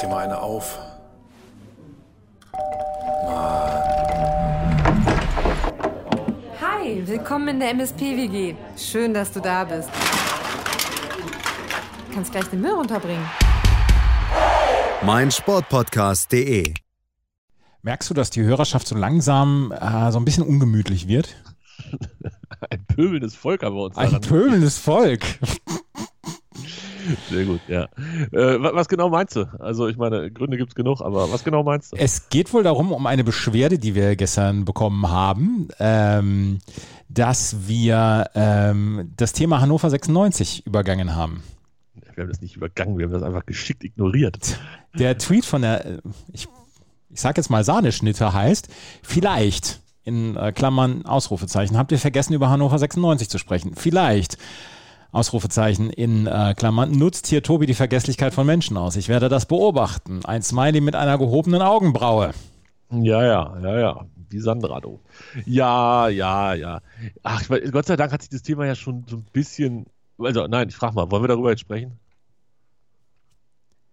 dir mal eine auf. Hi, willkommen in der MSP-WG. Schön, dass du da bist. Du kannst gleich den Müll runterbringen. mein Sportpodcast.de. Merkst du, dass die Hörerschaft so langsam äh, so ein bisschen ungemütlich wird? Ein pöbelndes Volk haben wir uns Ein pöbelndes Volk. Sehr gut, ja. Äh, wa- was genau meinst du? Also, ich meine, Gründe gibt es genug, aber was genau meinst du? Es geht wohl darum, um eine Beschwerde, die wir gestern bekommen haben, ähm, dass wir ähm, das Thema Hannover 96 übergangen haben. Wir haben das nicht übergangen, wir haben das einfach geschickt ignoriert. Der Tweet von der, äh, ich, ich sag jetzt mal Sahneschnitte heißt, vielleicht, in äh, Klammern Ausrufezeichen, habt ihr vergessen, über Hannover 96 zu sprechen. Vielleicht. Ausrufezeichen in äh, Klammern, nutzt hier Tobi die Vergesslichkeit von Menschen aus. Ich werde das beobachten. Ein Smiley mit einer gehobenen Augenbraue. Ja, ja, ja, ja. Wie Sandra, du. Ja, ja, ja. Ach, Gott sei Dank hat sich das Thema ja schon so ein bisschen. Also, nein, ich frage mal, wollen wir darüber jetzt sprechen?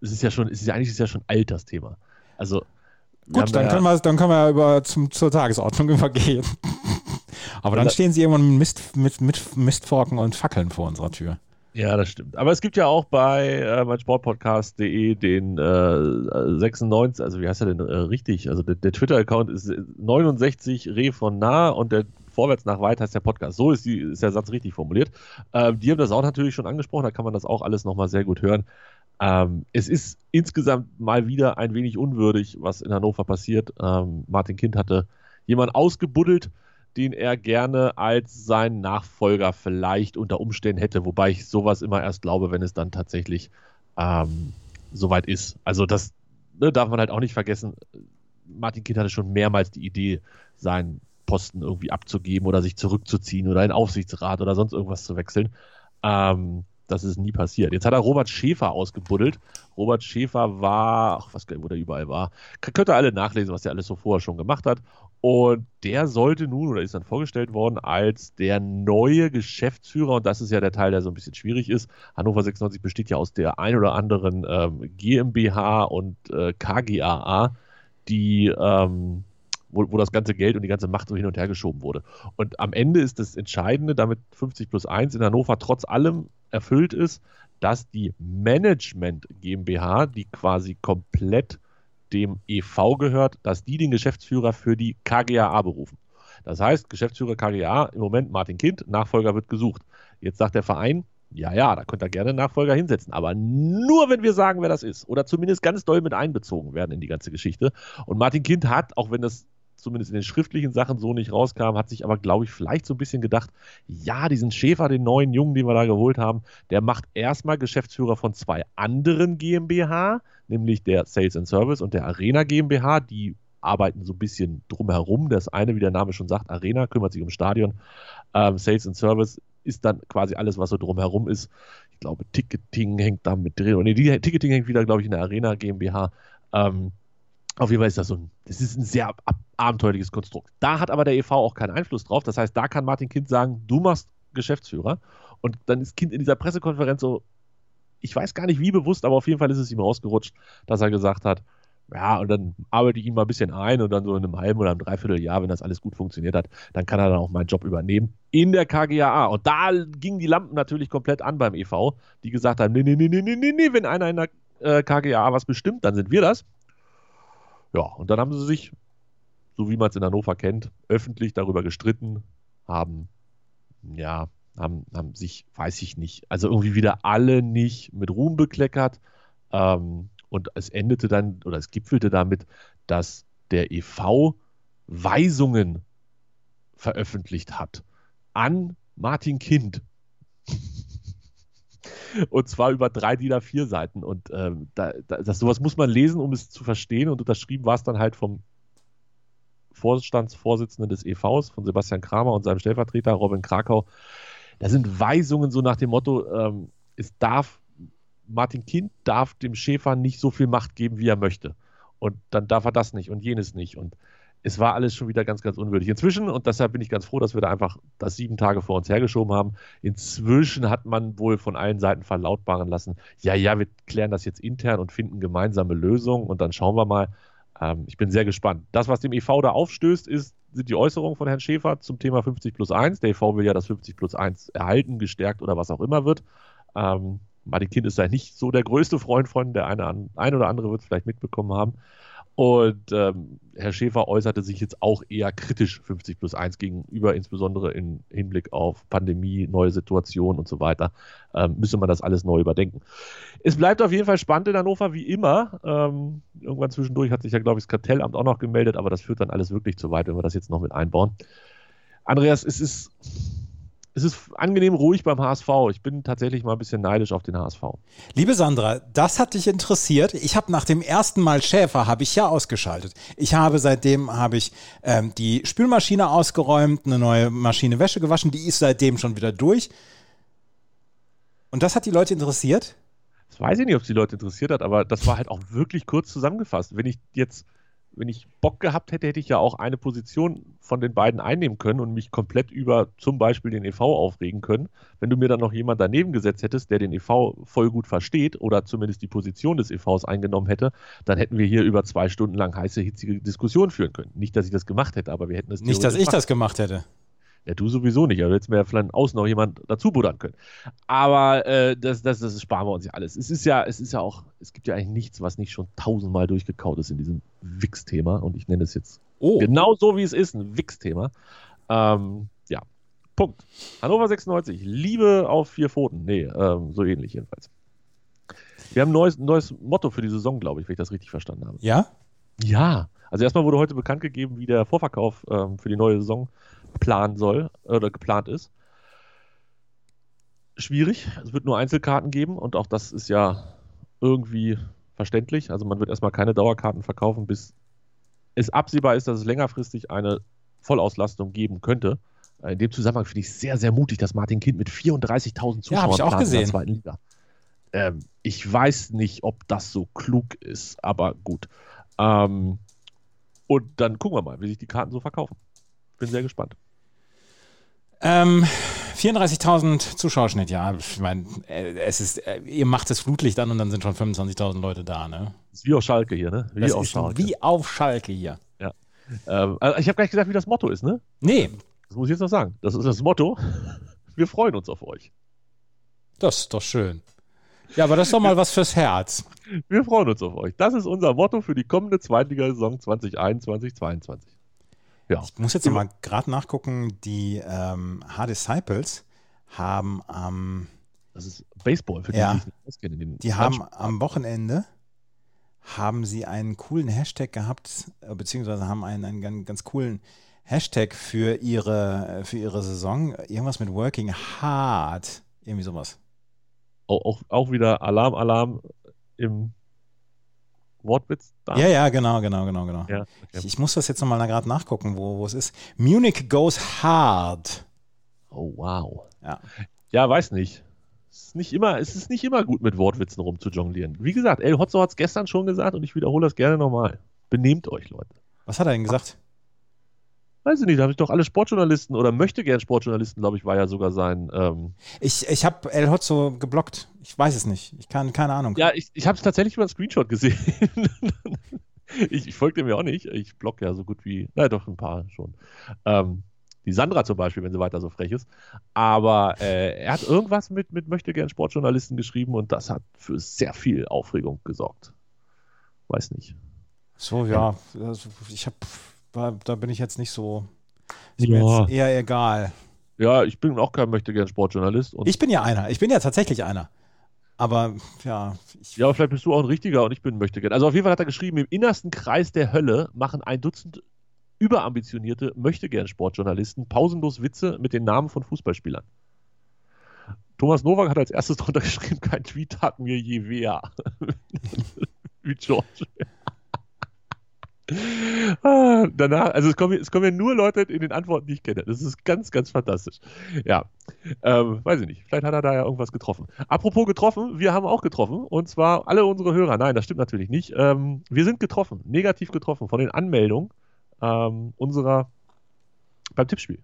Es ist ja schon, es ist ja eigentlich ist ja schon alt, das Thema. Also. Gut, da dann ja- können wir, dann können wir über zum, zur Tagesordnung übergehen. Aber dann Da- stehen sie irgendwann mit, Mist, mit, mit Mistforken und Fackeln vor unserer Tür. Ja, das stimmt. Aber es gibt ja auch bei äh, meinsportpodcast.de den äh, 96, also wie heißt er denn äh, richtig? Also der, der Twitter-Account ist 69 Re von nah und der vorwärts nach weit heißt der Podcast. So ist, die, ist der Satz richtig formuliert. Ähm, die haben das auch natürlich schon angesprochen, da kann man das auch alles nochmal sehr gut hören. Ähm, es ist insgesamt mal wieder ein wenig unwürdig, was in Hannover passiert. Ähm, Martin Kind hatte jemanden ausgebuddelt, den er gerne als seinen Nachfolger vielleicht unter Umständen hätte, wobei ich sowas immer erst glaube, wenn es dann tatsächlich ähm, soweit ist. Also das ne, darf man halt auch nicht vergessen. Martin Kind hatte schon mehrmals die Idee, seinen Posten irgendwie abzugeben oder sich zurückzuziehen oder in Aufsichtsrat oder sonst irgendwas zu wechseln. Ähm, das ist nie passiert. Jetzt hat er Robert Schäfer ausgebuddelt. Robert Schäfer war, ach, was, wo der überall war. Könnt ihr alle nachlesen, was der alles so vorher schon gemacht hat. Und der sollte nun oder ist dann vorgestellt worden als der neue Geschäftsführer. Und das ist ja der Teil, der so ein bisschen schwierig ist. Hannover 96 besteht ja aus der ein oder anderen ähm, GmbH und äh, KGAA, die, ähm, wo, wo das ganze Geld und die ganze Macht so hin und her geschoben wurde. Und am Ende ist das Entscheidende, damit 50 plus 1 in Hannover trotz allem erfüllt ist, dass die Management GmbH, die quasi komplett dem EV gehört, dass die den Geschäftsführer für die KGAA berufen. Das heißt, Geschäftsführer KGA im Moment Martin Kind, Nachfolger wird gesucht. Jetzt sagt der Verein, ja, ja, da könnt ihr gerne Nachfolger hinsetzen, aber nur, wenn wir sagen, wer das ist. Oder zumindest ganz doll mit einbezogen werden in die ganze Geschichte. Und Martin Kind hat, auch wenn das zumindest in den schriftlichen Sachen so nicht rauskam, hat sich aber, glaube ich, vielleicht so ein bisschen gedacht, ja, diesen Schäfer, den neuen Jungen, den wir da geholt haben, der macht erstmal Geschäftsführer von zwei anderen GmbH, nämlich der Sales and Service und der Arena GmbH, die arbeiten so ein bisschen drumherum. Das eine, wie der Name schon sagt, Arena kümmert sich um Stadion. Ähm, Sales and Service ist dann quasi alles, was so drumherum ist. Ich glaube, Ticketing hängt da mit drin. Und nee, die Ticketing hängt wieder, glaube ich, in der Arena GmbH. Ähm, auf jeden Fall ist das so ein, das ist ein sehr ab abenteuerliches Konstrukt. Da hat aber der EV auch keinen Einfluss drauf. Das heißt, da kann Martin Kind sagen, du machst Geschäftsführer. Und dann ist Kind in dieser Pressekonferenz so, ich weiß gar nicht wie bewusst, aber auf jeden Fall ist es ihm rausgerutscht, dass er gesagt hat, ja, und dann arbeite ich ihn mal ein bisschen ein und dann so in einem halben oder einem Dreivierteljahr, wenn das alles gut funktioniert hat, dann kann er dann auch meinen Job übernehmen in der KGAA. Und da gingen die Lampen natürlich komplett an beim EV, die gesagt haben, nee, nee, nee, nee, nee, nee, nee, wenn einer in der äh, KGAA was bestimmt, dann sind wir das. Ja, und dann haben sie sich, so wie man es in Hannover kennt, öffentlich darüber gestritten, haben, ja, haben, haben sich, weiß ich nicht, also irgendwie wieder alle nicht mit Ruhm bekleckert. Ähm, und es endete dann, oder es gipfelte damit, dass der EV Weisungen veröffentlicht hat an Martin Kind. Und zwar über drei DIN A4 Seiten. Und ähm, da, da, das, sowas muss man lesen, um es zu verstehen. Und unterschrieben war es dann halt vom Vorstandsvorsitzenden des EVs, von Sebastian Kramer und seinem Stellvertreter Robin Krakau. Da sind Weisungen so nach dem Motto, ähm, es darf, Martin Kind darf dem Schäfer nicht so viel Macht geben, wie er möchte. Und dann darf er das nicht und jenes nicht. Und es war alles schon wieder ganz, ganz unwürdig. Inzwischen, und deshalb bin ich ganz froh, dass wir da einfach das sieben Tage vor uns hergeschoben haben, inzwischen hat man wohl von allen Seiten verlautbaren lassen, ja, ja, wir klären das jetzt intern und finden gemeinsame Lösungen und dann schauen wir mal. Ähm, ich bin sehr gespannt. Das, was dem EV da aufstößt, ist, sind die Äußerungen von Herrn Schäfer zum Thema 50 plus 1. Der EV will ja das 50 plus 1 erhalten, gestärkt oder was auch immer wird. Ähm, Martin Kind ist ja nicht so der größte Freund von, der eine, ein oder andere wird es vielleicht mitbekommen haben. Und ähm, Herr Schäfer äußerte sich jetzt auch eher kritisch 50 plus 1 gegenüber, insbesondere im Hinblick auf Pandemie, neue Situationen und so weiter. Ähm, müsse man das alles neu überdenken. Es bleibt auf jeden Fall spannend in Hannover, wie immer. Ähm, irgendwann zwischendurch hat sich ja, glaube ich, das Kartellamt auch noch gemeldet, aber das führt dann alles wirklich zu weit, wenn wir das jetzt noch mit einbauen. Andreas, es ist es ist angenehm ruhig beim HSV. Ich bin tatsächlich mal ein bisschen neidisch auf den HSV. Liebe Sandra, das hat dich interessiert. Ich habe nach dem ersten Mal Schäfer habe ich ja ausgeschaltet. Ich habe seitdem habe ich ähm, die Spülmaschine ausgeräumt, eine neue Maschine Wäsche gewaschen. Die ist seitdem schon wieder durch. Und das hat die Leute interessiert? Das weiß ich nicht, ob es die Leute interessiert hat, aber das war halt auch wirklich kurz zusammengefasst. Wenn ich jetzt wenn ich Bock gehabt hätte, hätte ich ja auch eine Position von den beiden einnehmen können und mich komplett über zum Beispiel den EV aufregen können. Wenn du mir dann noch jemand daneben gesetzt hättest, der den EV voll gut versteht oder zumindest die Position des EVs eingenommen hätte, dann hätten wir hier über zwei Stunden lang heiße, hitzige Diskussionen führen können. Nicht, dass ich das gemacht hätte, aber wir hätten es Nicht, dass ich das gemacht hätte. Ja, du sowieso nicht, aber jetzt mir ja vielleicht außen noch jemand dazu buddern können. Aber äh, das, das, das sparen wir uns ja alles. Es ist ja, es ist ja auch, es gibt ja eigentlich nichts, was nicht schon tausendmal durchgekaut ist in diesem Wix-Thema. Und ich nenne es jetzt oh. genau so, wie es ist, ein Wix-Thema. Ähm, ja, Punkt. Hannover 96, Liebe auf vier Pfoten. Nee, ähm, so ähnlich jedenfalls. Wir haben ein neues, neues Motto für die Saison, glaube ich, wenn ich das richtig verstanden habe. Ja? Ja. Also erstmal wurde heute bekannt gegeben, wie der Vorverkauf ähm, für die neue Saison planen soll oder geplant ist. Schwierig. Es wird nur Einzelkarten geben und auch das ist ja irgendwie verständlich. Also man wird erstmal keine Dauerkarten verkaufen, bis es absehbar ist, dass es längerfristig eine Vollauslastung geben könnte. In dem Zusammenhang finde ich sehr, sehr mutig, dass Martin Kind mit 34.000 Zuschauern ja, gesehen. in der zweiten Liga. Ähm, ich weiß nicht, ob das so klug ist, aber gut. Ähm, und dann gucken wir mal, wie sich die Karten so verkaufen. Bin sehr gespannt. Ähm, 34.000 Zuschauerschnitt, ja. Ich meine, äh, es ist, äh, ihr macht das Flutlicht an und dann sind schon 25.000 Leute da, ne? Ist wie auf Schalke hier, ne? Wie das auf Schalke. Wie auf Schalke hier. Ja. Ähm, also ich habe gar nicht gesagt, wie das Motto ist, ne? Nee. Das muss ich jetzt noch sagen. Das ist das Motto. Wir freuen uns auf euch. Das ist doch schön. Ja, aber das ist doch mal was fürs Herz. Wir freuen uns auf euch. Das ist unser Motto für die kommende Zweitliga-Saison 2021, 2022. Ja. Ich muss jetzt noch mal gerade nachgucken, die ähm, H-Disciples haben am. Ähm, das ist Baseball, für die, ja, die auskennen. Die haben am Wochenende haben sie einen coolen Hashtag gehabt, äh, beziehungsweise haben einen, einen ganz, ganz coolen Hashtag für ihre, für ihre Saison. Irgendwas mit Working Hard. Irgendwie sowas. Auch, auch, auch wieder Alarm, Alarm im Wortwitz da? Ja, ja, genau, genau, genau, genau. Ja, okay. ich, ich, muss das jetzt nochmal gerade nachgucken, wo, wo es ist. Munich goes hard. Oh, wow. Ja. Ja, weiß nicht. Es ist nicht immer, es ist nicht immer gut, mit Wortwitzen rumzujonglieren. Wie gesagt, El Hotzo hat es gestern schon gesagt und ich wiederhole das gerne nochmal. Benehmt euch, Leute. Was hat er denn gesagt? Weiß ich nicht, da habe ich doch alle Sportjournalisten oder möchte gern Sportjournalisten, glaube ich, war ja sogar sein. Ähm ich ich habe El Hotzo geblockt. Ich weiß es nicht. Ich kann, keine Ahnung. Ja, ich, ich habe es tatsächlich über einen Screenshot gesehen. ich, ich folge dem ja auch nicht. Ich block ja so gut wie, naja, doch ein paar schon. Ähm, die Sandra zum Beispiel, wenn sie weiter so frech ist. Aber äh, er hat irgendwas mit, mit möchte gern Sportjournalisten geschrieben und das hat für sehr viel Aufregung gesorgt. Weiß nicht. So, ja. Also ich habe da bin ich jetzt nicht so. Ist ja. mir jetzt eher egal. Ja, ich bin auch kein möchte gern Sportjournalist. ich bin ja einer. Ich bin ja tatsächlich einer. Aber ja. ja, aber vielleicht bist du auch ein richtiger und ich bin möchte gern. Also auf jeden Fall hat er geschrieben, im innersten Kreis der Hölle machen ein Dutzend überambitionierte möchte gern Sportjournalisten pausenlos Witze mit den Namen von Fußballspielern. Thomas Nowak hat als erstes drunter geschrieben, kein Tweet hat mir je weh. Wie George. Ah, danach, also es kommen, es kommen ja nur Leute in den Antworten, die ich kenne. Das ist ganz, ganz fantastisch. Ja, ähm, weiß ich nicht. Vielleicht hat er da ja irgendwas getroffen. Apropos getroffen, wir haben auch getroffen und zwar alle unsere Hörer. Nein, das stimmt natürlich nicht. Ähm, wir sind getroffen, negativ getroffen von den Anmeldungen ähm, unserer beim Tippspiel.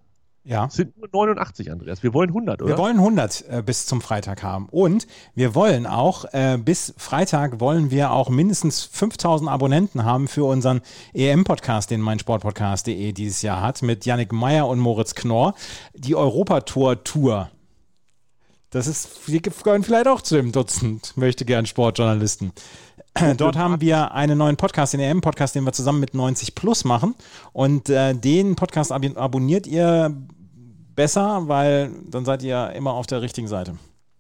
Ja. Es sind nur 89, Andreas. Wir wollen 100, oder? Wir wollen 100 äh, bis zum Freitag haben. Und wir wollen auch, äh, bis Freitag wollen wir auch mindestens 5000 Abonnenten haben für unseren EM-Podcast, den mein Sportpodcast.de dieses Jahr hat, mit Yannick Meyer und Moritz Knorr. Die Europatour-Tour. Das ist, wir gehören vielleicht auch zu dem Dutzend, möchte gern Sportjournalisten. Dort haben wir einen neuen Podcast, den EM-Podcast, den wir zusammen mit 90 Plus machen. Und äh, den Podcast ab abonniert ihr besser, weil dann seid ihr immer auf der richtigen Seite.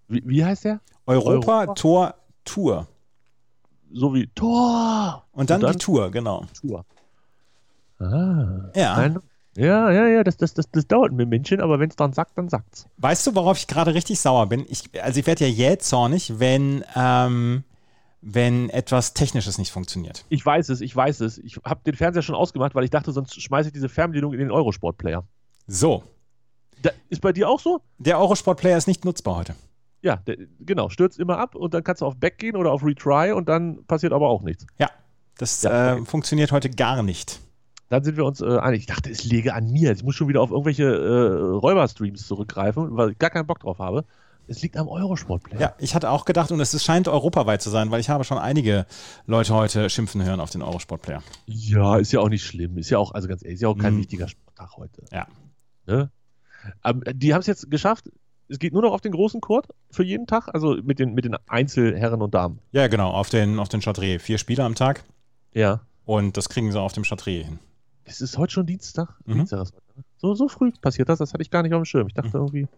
Wie, wie heißt der? Europa, Europa? Tor Tour. So wie Tor. Und dann, Und dann? die Tour, genau. Tour. Ah. Ja. Nein. Ja, ja, ja, das, das, das, das dauert ein Männchen, aber wenn es dann sagt, dann sagt's. Weißt du, worauf ich gerade richtig sauer bin? Ich, also ich werde ja jähzornig, wenn, ähm, wenn etwas Technisches nicht funktioniert. Ich weiß es, ich weiß es. Ich habe den Fernseher schon ausgemacht, weil ich dachte, sonst schmeiße ich diese Fernbedienung in den Eurosport-Player. So, Da, ist bei dir auch so? der Eurosport-Player ist nicht nutzbar heute. Ja, der, genau. Stürzt immer ab und dann kannst du auf Back gehen oder auf Retry und dann passiert aber auch nichts. Ja, das Ja, äh, funktioniert heute gar nicht. Dann sind wir uns äh, einig. Ich dachte, es läge an mir. Ich muss schon wieder auf irgendwelche äh, Räuberstreams zurückgreifen, weil ich gar keinen Bock drauf habe. Es liegt am Eurosport-Player. Ja, ich hatte auch gedacht, und es ist- scheint europaweit zu sein, weil ich habe schon einige Leute heute schimpfen hören auf den Eurosport-Player. Ja, ist ja auch nicht schlimm. Ist ja auch, also ganz ehrlich, ist ja auch kein Mhm. wichtiger Sporttag heute. Ja. Ne? Aber die haben es jetzt geschafft. Es geht nur noch auf den großen Court für jeden Tag, also mit den, mit den Einzelherren und Damen. Ja, genau, auf den, auf den Chatrier. Vier Spiele am Tag Ja. und das kriegen sie auf dem Chatrier hin. Es ist heute schon Dienstag. Mhm. Dienstag ne? so, so früh passiert das, das hatte ich gar nicht auf dem Schirm. Ich dachte irgendwie,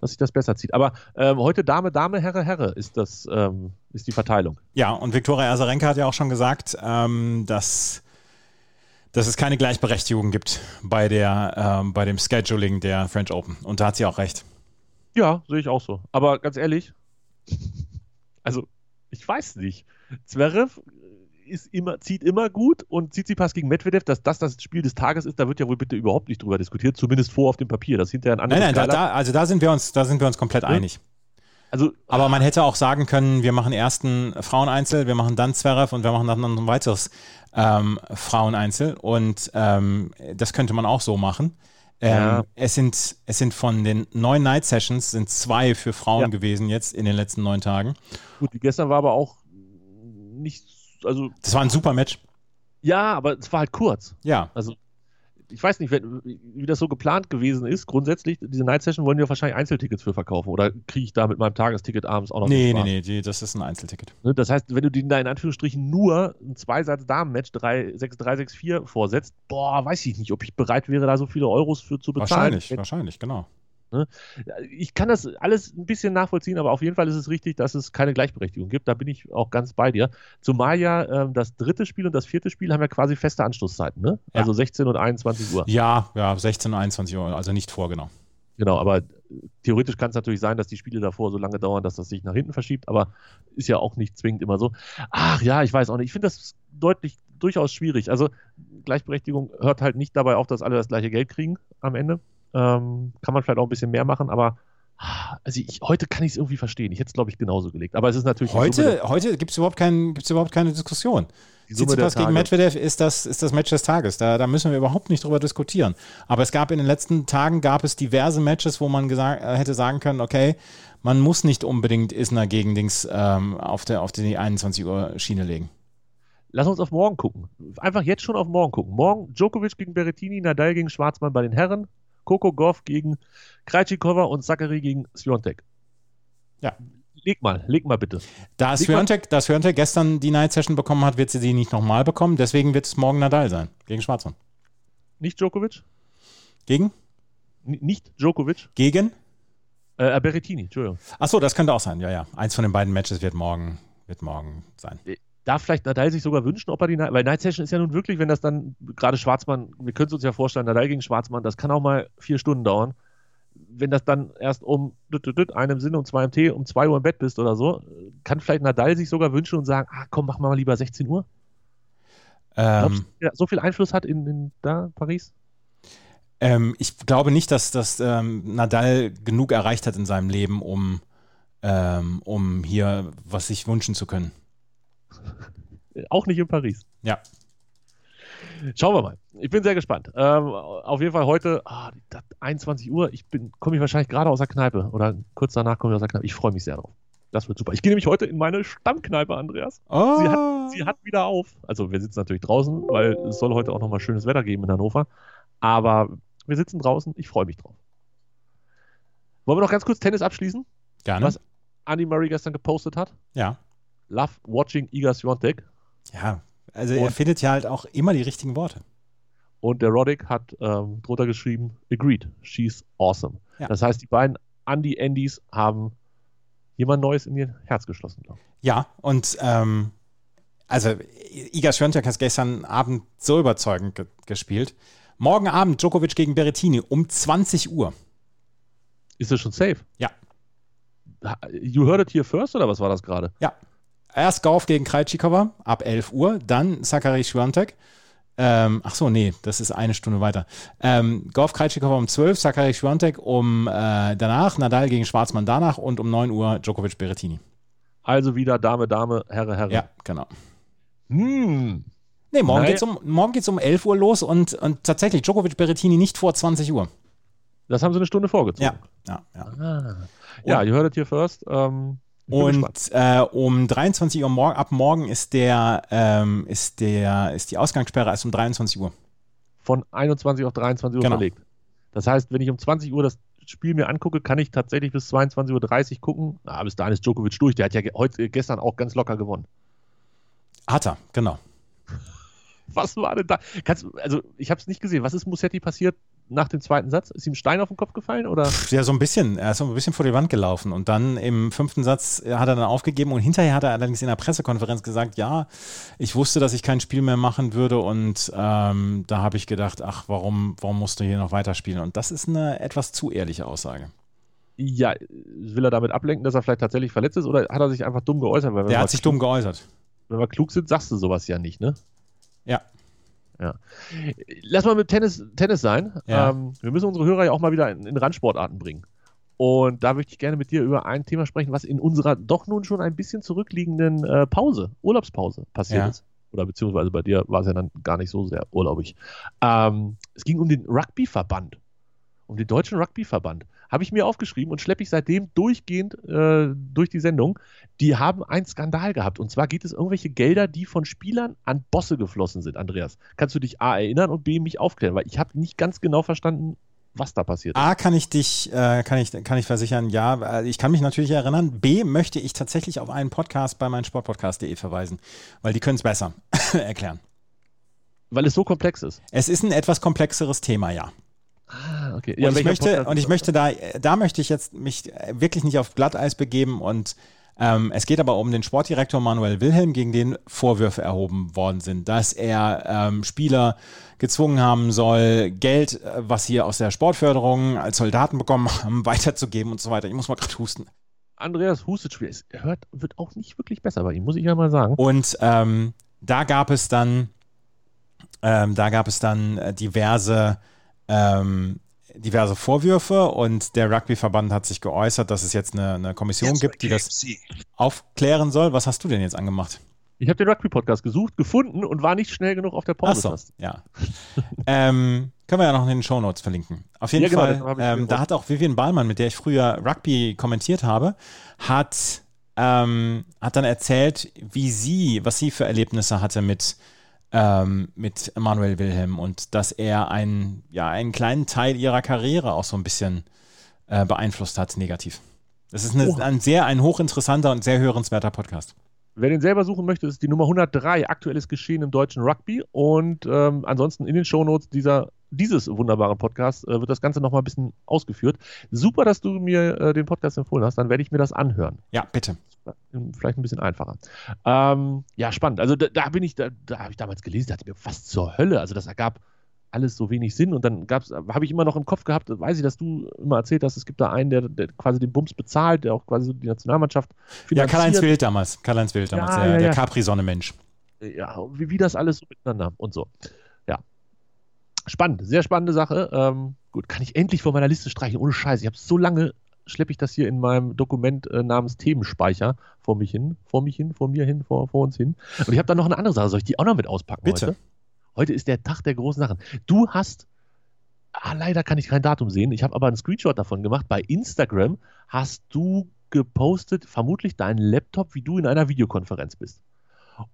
dass sich das besser zieht. Aber ähm, heute Dame, Dame, Herre, Herre ist das, ähm, ist die Verteilung. Ja, und Viktoria Azarenka hat ja auch schon gesagt, ähm, dass, dass es keine Gleichberechtigung gibt bei, der, ähm, bei dem Scheduling der French Open. Und da hat sie auch recht. Ja, sehe ich auch so. Aber ganz ehrlich, also ich weiß nicht. Zverev ist immer, zieht immer gut und Tsitsipas gegen Medvedev, dass das das Spiel des Tages ist, da wird ja wohl bitte überhaupt nicht drüber diskutiert, zumindest vor auf dem Papier. Das hinterher ein anderes Nein, nein, da, da, also da sind wir uns, da sind wir uns komplett Ja. einig. Also, Aber man hätte auch sagen können, wir machen erst ein Fraueneinzel, wir machen dann Zverev und wir machen dann noch ein weiteres ähm, Fraueneinzel. Und ähm, das könnte man auch so machen. Ähm, Ja. es, sind, es sind von den neun Night Sessions sind zwei für Frauen Ja. gewesen jetzt in den letzten neun Tagen. gut, gestern war aber auch nicht, also Das war ein super Match. ja, aber es war halt kurz. Ja. Also ich weiß nicht, wenn, wie das so geplant gewesen ist. Grundsätzlich, diese Night Session wollen ja wahrscheinlich Einzeltickets für verkaufen. Oder kriege ich da mit meinem Tagesticket abends auch noch Nee, nee, nee, die, das ist ein Einzelticket. Ne, Das heißt, wenn du denen da in Anführungsstrichen nur ein Zweisatz-Damen-Match 3-6-3-6-4 vorsetzt, boah, weiß ich nicht, ob ich bereit wäre, da so viele Euros für zu bezahlen. Wahrscheinlich, wahrscheinlich, genau. Ich kann das alles ein bisschen nachvollziehen, aber auf jeden Fall ist es richtig, dass es keine Gleichberechtigung gibt. Da bin ich auch ganz bei dir. Zumal ja ähm, das dritte Spiel und das vierte Spiel haben ja quasi feste Anschlusszeiten, ne? Ja. Also 16 und 21 Uhr. Ja, ja, 16 und 21 Uhr, also nicht vor, genau. Genau, aber äh, theoretisch kann es natürlich sein, dass die Spiele davor so lange dauern, dass das sich nach hinten verschiebt, aber ist ja auch nicht zwingend immer so. Ach ja, ich weiß auch nicht. Ich finde das deutlich, durchaus schwierig. Also Gleichberechtigung hört halt nicht dabei auf, dass alle das gleiche Geld kriegen am Ende. Ähm, kann man vielleicht auch ein bisschen mehr machen, aber also ich, heute kann ich es irgendwie verstehen. Ich hätte es, glaube ich, genauso gelegt. Aber es ist natürlich Heute, heute gibt es überhaupt, kein, gibt's überhaupt keine Diskussion. Tsitsipas gegen. Medvedev ist das, ist das Match des Tages. Da, da müssen wir überhaupt nicht drüber diskutieren. Aber es gab in den letzten Tagen gab es diverse Matches, wo man gesagt, äh, hätte sagen können, okay, man muss nicht unbedingt Isner gegen Dings ähm, auf, der, auf die 21 Uhr Schiene legen. Lass uns auf morgen gucken. Einfach jetzt schon auf morgen gucken. Morgen Djokovic gegen Berrettini, Nadal gegen Schwarzmann bei den Herren, Coco Goff gegen Krejcikova und Zachary gegen Sviontek. Ja. Leg mal, leg mal bitte. Da Swiatek, da Swiatek gestern die Night Session bekommen hat, wird sie die nicht nochmal bekommen. Deswegen wird es morgen Nadal sein gegen Schwarzmann. Nicht Djokovic? Gegen? N nicht Djokovic? Gegen? Äh, äh, Berrettini, Entschuldigung. Achso, das könnte auch sein. Ja, ja. Eins von den beiden Matches wird morgen, wird morgen sein. Darf vielleicht Nadal sich sogar wünschen, ob er die Night, weil Night Session ist ja nun wirklich, wenn das dann gerade Schwarzmann, wir können es uns ja vorstellen, Nadal gegen Schwarzmann, das kann auch mal vier Stunden dauern. Wenn das dann erst um einem Sinne, um zwei im Tee, um zwei Uhr im Bett bist oder so, kann vielleicht Nadal sich sogar wünschen und sagen, ah komm, mach mal lieber 16 Uhr. Glaubst Ähm, der so viel Einfluss hat in, in da Paris? ähm, ich glaube nicht, dass, dass ähm, Nadal genug erreicht hat in seinem Leben, um, ähm, um hier was sich wünschen zu können. Auch nicht in Paris. Ja. Schauen wir mal. Ich bin sehr gespannt. Ähm, auf jeden Fall heute, ah, 21 Uhr, ich bin, komme ich wahrscheinlich gerade aus der Kneipe oder kurz danach komme ich aus der Kneipe. Ich freue mich sehr drauf. Das wird super. Ich gehe nämlich heute in meine Stammkneipe, Andreas. Oh. Sie, hat, sie hat wieder auf. Also wir sitzen natürlich draußen, weil es soll heute auch nochmal schönes Wetter geben in Hannover. Aber wir sitzen draußen. Ich freue mich drauf. Wollen wir noch ganz kurz Tennis abschließen? Gerne. Was Andy Murray gestern gepostet hat? Ja. Love watching Iga Swiatek. Ja, also er Und- findet ja halt auch immer die richtigen Worte. Und der Roddick hat ähm, drunter geschrieben, agreed, she's awesome. Ja. Das heißt, die beiden Andy Andys haben jemand Neues in ihr Herz geschlossen, glaube ich. Ja, und ähm, also Iga Swiatek hat gestern Abend so überzeugend ge gespielt. Morgen Abend Djokovic gegen Berrettini um 20 Uhr. Ist das schon safe? Ja. You heard it here first oder was war das gerade? Ja. Erst Gauf gegen Krejcikova ab 11 Uhr, dann Zachary Swiatek. Ähm, ach so, nee, das ist eine Stunde weiter. Ähm, Gauf Krejcikova um 12, Zachary Swiatek um äh, danach, Nadal gegen Schwarzmann danach und um 9 Uhr Djokovic Berrettini. Also wieder Dame, Dame, Herre, Herre. Ja, genau. Hm. Nee, morgen Naja. geht's um, morgen geht's um 11 Uhr los und, und tatsächlich Djokovic Berrettini nicht vor 20 Uhr. Das haben sie eine Stunde vorgezogen. Ja, ja, ja. Ah. Ja, you heard it here first. Ähm. Und äh, um 23 Uhr morgen, ab morgen ist der, ähm, ist der, ist die Ausgangssperre erst um 23 Uhr. von 21 auf 23 Uhr Genau. verlegt. Das heißt, wenn ich um 20 Uhr das Spiel mir angucke, kann ich tatsächlich bis 22.30 Uhr gucken. Na, bis dahin ist Djokovic durch. Der hat ja heute, gestern auch ganz locker gewonnen. Hat er, genau. Was war denn da? Kannst, also, ich habe es nicht gesehen. Was ist Musetti passiert nach dem zweiten Satz? Ist ihm ein Stein auf den Kopf gefallen? Oder? Ja, so ein bisschen. Er ist so ein bisschen vor die Wand gelaufen und dann im fünften Satz hat er dann aufgegeben und hinterher hat er allerdings in der Pressekonferenz gesagt, ja, ich wusste, dass ich kein Spiel mehr machen würde und ähm, da habe ich gedacht, ach, warum, warum musst du hier noch weiterspielen? Und das ist eine etwas zu ehrliche Aussage. Ja, will er damit ablenken, dass er vielleicht tatsächlich verletzt ist? Oder hat er sich einfach dumm geäußert? Weil wenn, Der wir hat sich dumm geäußert. wenn wir klug sind, sagst du sowas ja nicht, ne? Ja. Ja. Lass mal mit Tennis, Tennis sein. Ja. Ähm, wir müssen unsere Hörer ja auch mal wieder in, in Randsportarten bringen. Und da möchte ich gerne mit dir über ein Thema sprechen, was in unserer doch nun schon ein bisschen zurückliegenden äh, Pause, Urlaubspause passiert Ja. ist. Oder beziehungsweise bei dir war es ja dann gar nicht so sehr urlaubig. Ähm, es ging um den Rugbyverband. Um den deutschen Rugbyverband. Habe ich mir aufgeschrieben und schleppe ich seitdem durchgehend äh, durch die Sendung. Die haben einen Skandal gehabt. Und zwar geht es irgendwelche Gelder, die von Spielern an Bosse geflossen sind, Andreas. Kannst du dich A erinnern und B mich aufklären? Weil ich habe nicht ganz genau verstanden, was da passiert ist. A, kann ich dich, äh, kann ich, kann ich versichern, ja, äh, ich kann mich natürlich erinnern. B, möchte ich tatsächlich auf einen Podcast bei meinsportpodcast.de verweisen, weil die können es besser erklären. Weil es so komplex ist. Es ist ein etwas komplexeres Thema, ja. Ah, okay. und, ich möchte, und ich möchte da, da möchte ich jetzt mich wirklich nicht auf Glatteis begeben und ähm, es geht aber um den Sportdirektor Manuel Wilhelm, gegen den Vorwürfe erhoben worden sind, dass er ähm, Spieler gezwungen haben soll, Geld, äh, was sie aus der Sportförderung als Soldaten bekommen haben, weiterzugeben und so weiter. Ich muss mal gerade husten. Andreas hustet schwer. Es hört, wird auch nicht wirklich besser bei ihm, muss ich ja mal sagen. Und ähm, da gab es dann, ähm, da gab es dann äh, diverse, ähm, diverse Vorwürfe und der Rugbyverband hat sich geäußert, dass es jetzt eine, eine Kommission gibt, die das aufklären soll. Was hast du denn jetzt angemacht? Ich habe den Rugby-Podcast gesucht, gefunden und war nicht schnell genug auf der Pause. ja. ähm, können wir ja noch in den Shownotes verlinken. Auf jeden Ja, genau, Fall, ich ähm, da hat auch Vivian Ballmann, mit der ich früher Rugby kommentiert habe, hat, ähm, hat dann erzählt, wie sie, was sie für Erlebnisse hatte mit, ähm, mit Manuel Wilhelm und dass er einen, ja, einen kleinen Teil ihrer Karriere auch so ein bisschen äh, beeinflusst hat, negativ. Das ist eine, Oha. ein sehr, ein hochinteressanter und sehr hörenswerter Podcast. Wer den selber suchen möchte, ist die Nummer 103, aktuelles Geschehen im deutschen Rugby. Und ähm, ansonsten in den Shownotes dieser, dieses wunderbaren Podcasts äh, wird das Ganze nochmal ein bisschen ausgeführt. Super, dass du mir äh, den Podcast empfohlen hast, dann werde ich mir das anhören. Ja, bitte. Vielleicht ein bisschen einfacher. Ähm, ja, spannend. Also da, da bin ich, da, da habe ich damals gelesen, dachte mir, was zur Hölle? Also das ergab alles so wenig Sinn und dann gab's, habe ich immer noch im Kopf gehabt, weiß ich, dass du immer erzählt hast, es gibt da einen, der, der quasi den Bums bezahlt, der auch quasi so die Nationalmannschaft Ja, Karl-Heinz finanziert. Wild damals. Karl-Heinz Wild damals, Ja, der, ja, der ja. Capri-Sonne-Mensch. ja, wie, wie das alles so miteinander und so. Ja. Spannend, sehr spannende Sache. Ähm, gut, kann ich endlich von meiner Liste streichen, ohne Scheiß. Ich habe so lange, schleppe ich das hier in meinem Dokument äh, namens Themenspeicher vor mich hin, vor mich hin, vor mir hin, vor, vor uns hin. Und ich habe da noch eine andere Sache. Soll ich die auch noch mit auspacken Bitte. heute? Heute ist der Tag der großen Sachen. Du hast, ah, leider kann ich kein Datum sehen, ich habe aber einen Screenshot davon gemacht. Bei Instagram hast du gepostet, vermutlich deinen Laptop, wie du in einer Videokonferenz bist.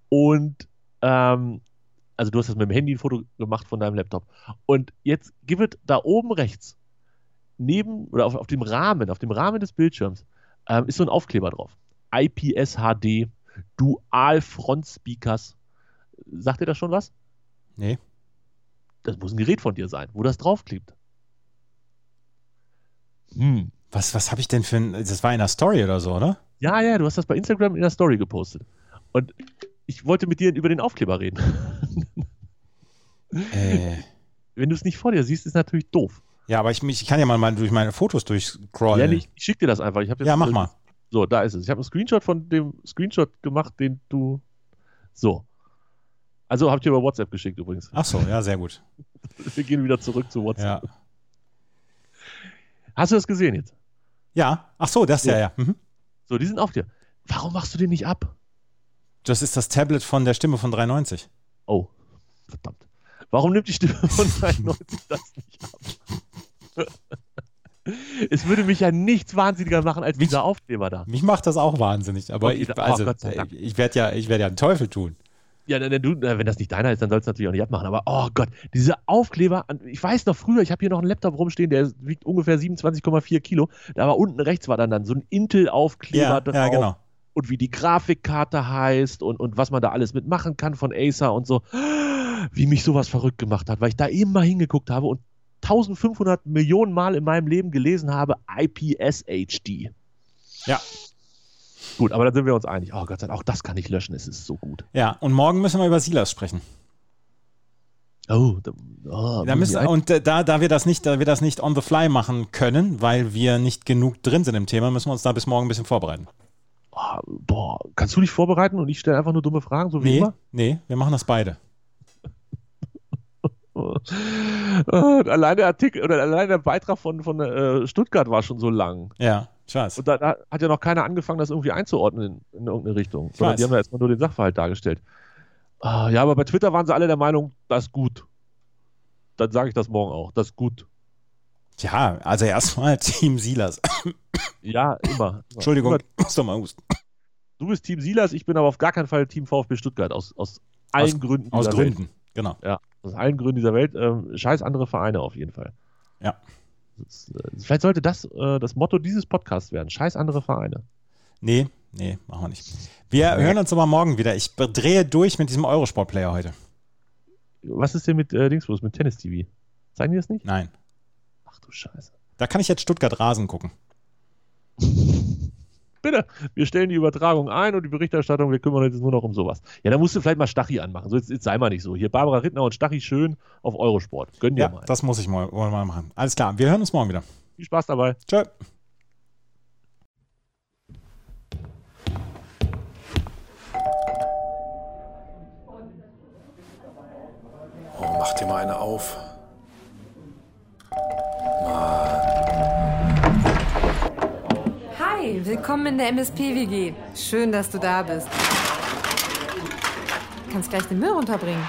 Und, ähm, also du hast das mit dem Handy ein Foto gemacht von deinem Laptop. Und jetzt gib es da oben rechts, neben, oder auf, auf dem Rahmen, auf dem Rahmen des Bildschirms, ähm, ist so ein Aufkleber drauf. IPS HD, Dual Front Speakers. Sagt dir das schon was? Nee. Das muss ein Gerät von dir sein, wo das draufklebt. Hm. Was, was habe ich denn für ein. Das war in der Story oder so, oder? Ja, ja, du hast das bei Instagram in der Story gepostet. Und ich wollte mit dir über den Aufkleber reden. Äh. Wenn du es nicht vor dir siehst, ist natürlich doof. Ja, aber ich, ich kann ja mal, mal durch meine Fotos durchscrollen. Ja, ich, ich schick dir das einfach. Ich hab jetzt, Ja, mach mal. So, da ist es. Ich habe einen Screenshot von dem Screenshot gemacht, den du. So. Also habe ich dir über WhatsApp geschickt übrigens. Ach so, ja, sehr gut. Wir gehen wieder zurück zu WhatsApp. Ja. Hast du das gesehen jetzt? Ja, ach so, das ja, ja. Mhm. So, die sind auf dir. Warum machst du den nicht ab? Das ist das Tablet von der Stimme von 390. Oh, verdammt. Warum nimmt die Stimme von 93 das nicht ab? Es würde mich ja nichts wahnsinniger machen als Mich- dieser Aufkleber da. Mich macht das auch wahnsinnig, aber Okay, ich, oh, also, Dank. ich, werde ja, ich werde ja einen Teufel tun. Ja, wenn, du, wenn das nicht deiner ist, dann sollst du natürlich auch nicht abmachen. Aber oh Gott, diese Aufkleber, ich weiß noch früher, ich habe hier noch einen Laptop rumstehen, der wiegt ungefähr 27,4 Kilo. Da war unten rechts war dann, dann so ein Intel-Aufkleber Ja, drauf. ja, genau. Und wie die Grafikkarte heißt und, und was man da alles mitmachen kann von Acer und so. Wie mich sowas verrückt gemacht hat, weil ich da eben mal hingeguckt habe und 1500 Millionen Mal in meinem Leben gelesen habe, IPS HD. Ja. Gut, aber dann sind wir uns einig. Oh Gott sei Dank, auch das kann ich löschen, es ist so gut. Ja, und morgen müssen wir über Silas sprechen. Oh, da, oh, Da müssen, und da, da, wir das nicht, da wir das nicht on the fly machen können, weil wir nicht genug drin sind im Thema, müssen wir uns da bis morgen ein bisschen vorbereiten. oh, boah, kannst du dich vorbereiten und ich stelle einfach nur dumme Fragen, so wie Nee, immer? nee, wir machen das beide. Allein der Artikel oder allein der Beitrag von, von äh, Stuttgart war schon so lang. Ja, ich weiß. Und da, da hat ja noch keiner angefangen, das irgendwie einzuordnen in, in irgendeine Richtung. Ich Sondern die haben da erstmal nur den Sachverhalt dargestellt. Ah, ja, aber bei Twitter waren sie alle der Meinung, das ist gut. Dann sage ich das morgen auch. Das ist gut. Ja, also erstmal Team Silas. Ja, immer. Entschuldigung, Immer. ich muss doch mal husten. Du bist Team Silas, ich bin aber auf gar keinen Fall Team VfB Stuttgart. Aus, aus allen Aus- Gründen. Aus dieser Welt. Gründen, genau. Ja, aus allen Gründen dieser Welt. Ähm, scheiß andere Vereine auf jeden Fall. Ja. Das, äh, vielleicht sollte das äh, das Motto dieses Podcasts werden. Scheiß andere Vereine. Nee, nee, machen wir nicht. Wir hören uns aber morgen wieder. Ich drehe durch mit diesem Eurosport-Player heute. Was ist denn mit äh, Dingsbus, mit Tennis TV? Zeigen die das nicht? Nein. Ach du Scheiße. Da kann ich jetzt Stuttgart Rasen gucken. Bitte, wir stellen die Übertragung ein und die Berichterstattung, wir kümmern uns jetzt nur noch um sowas. Ja, da musst du vielleicht mal Stachi anmachen. So, jetzt, jetzt sei mal nicht so. Hier Barbara Rittner und Stachi schön auf Eurosport. Gönn dir Ja, mal. das muss ich mal, mal machen. Alles klar, wir hören uns morgen wieder. Viel Spaß dabei. Tschö. Oh, mach dir mal eine auf. Willkommen in der MSP-WG. Schön, dass du da bist. Kannst gleich den Müll runterbringen.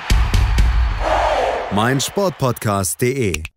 meinsportpodcast.de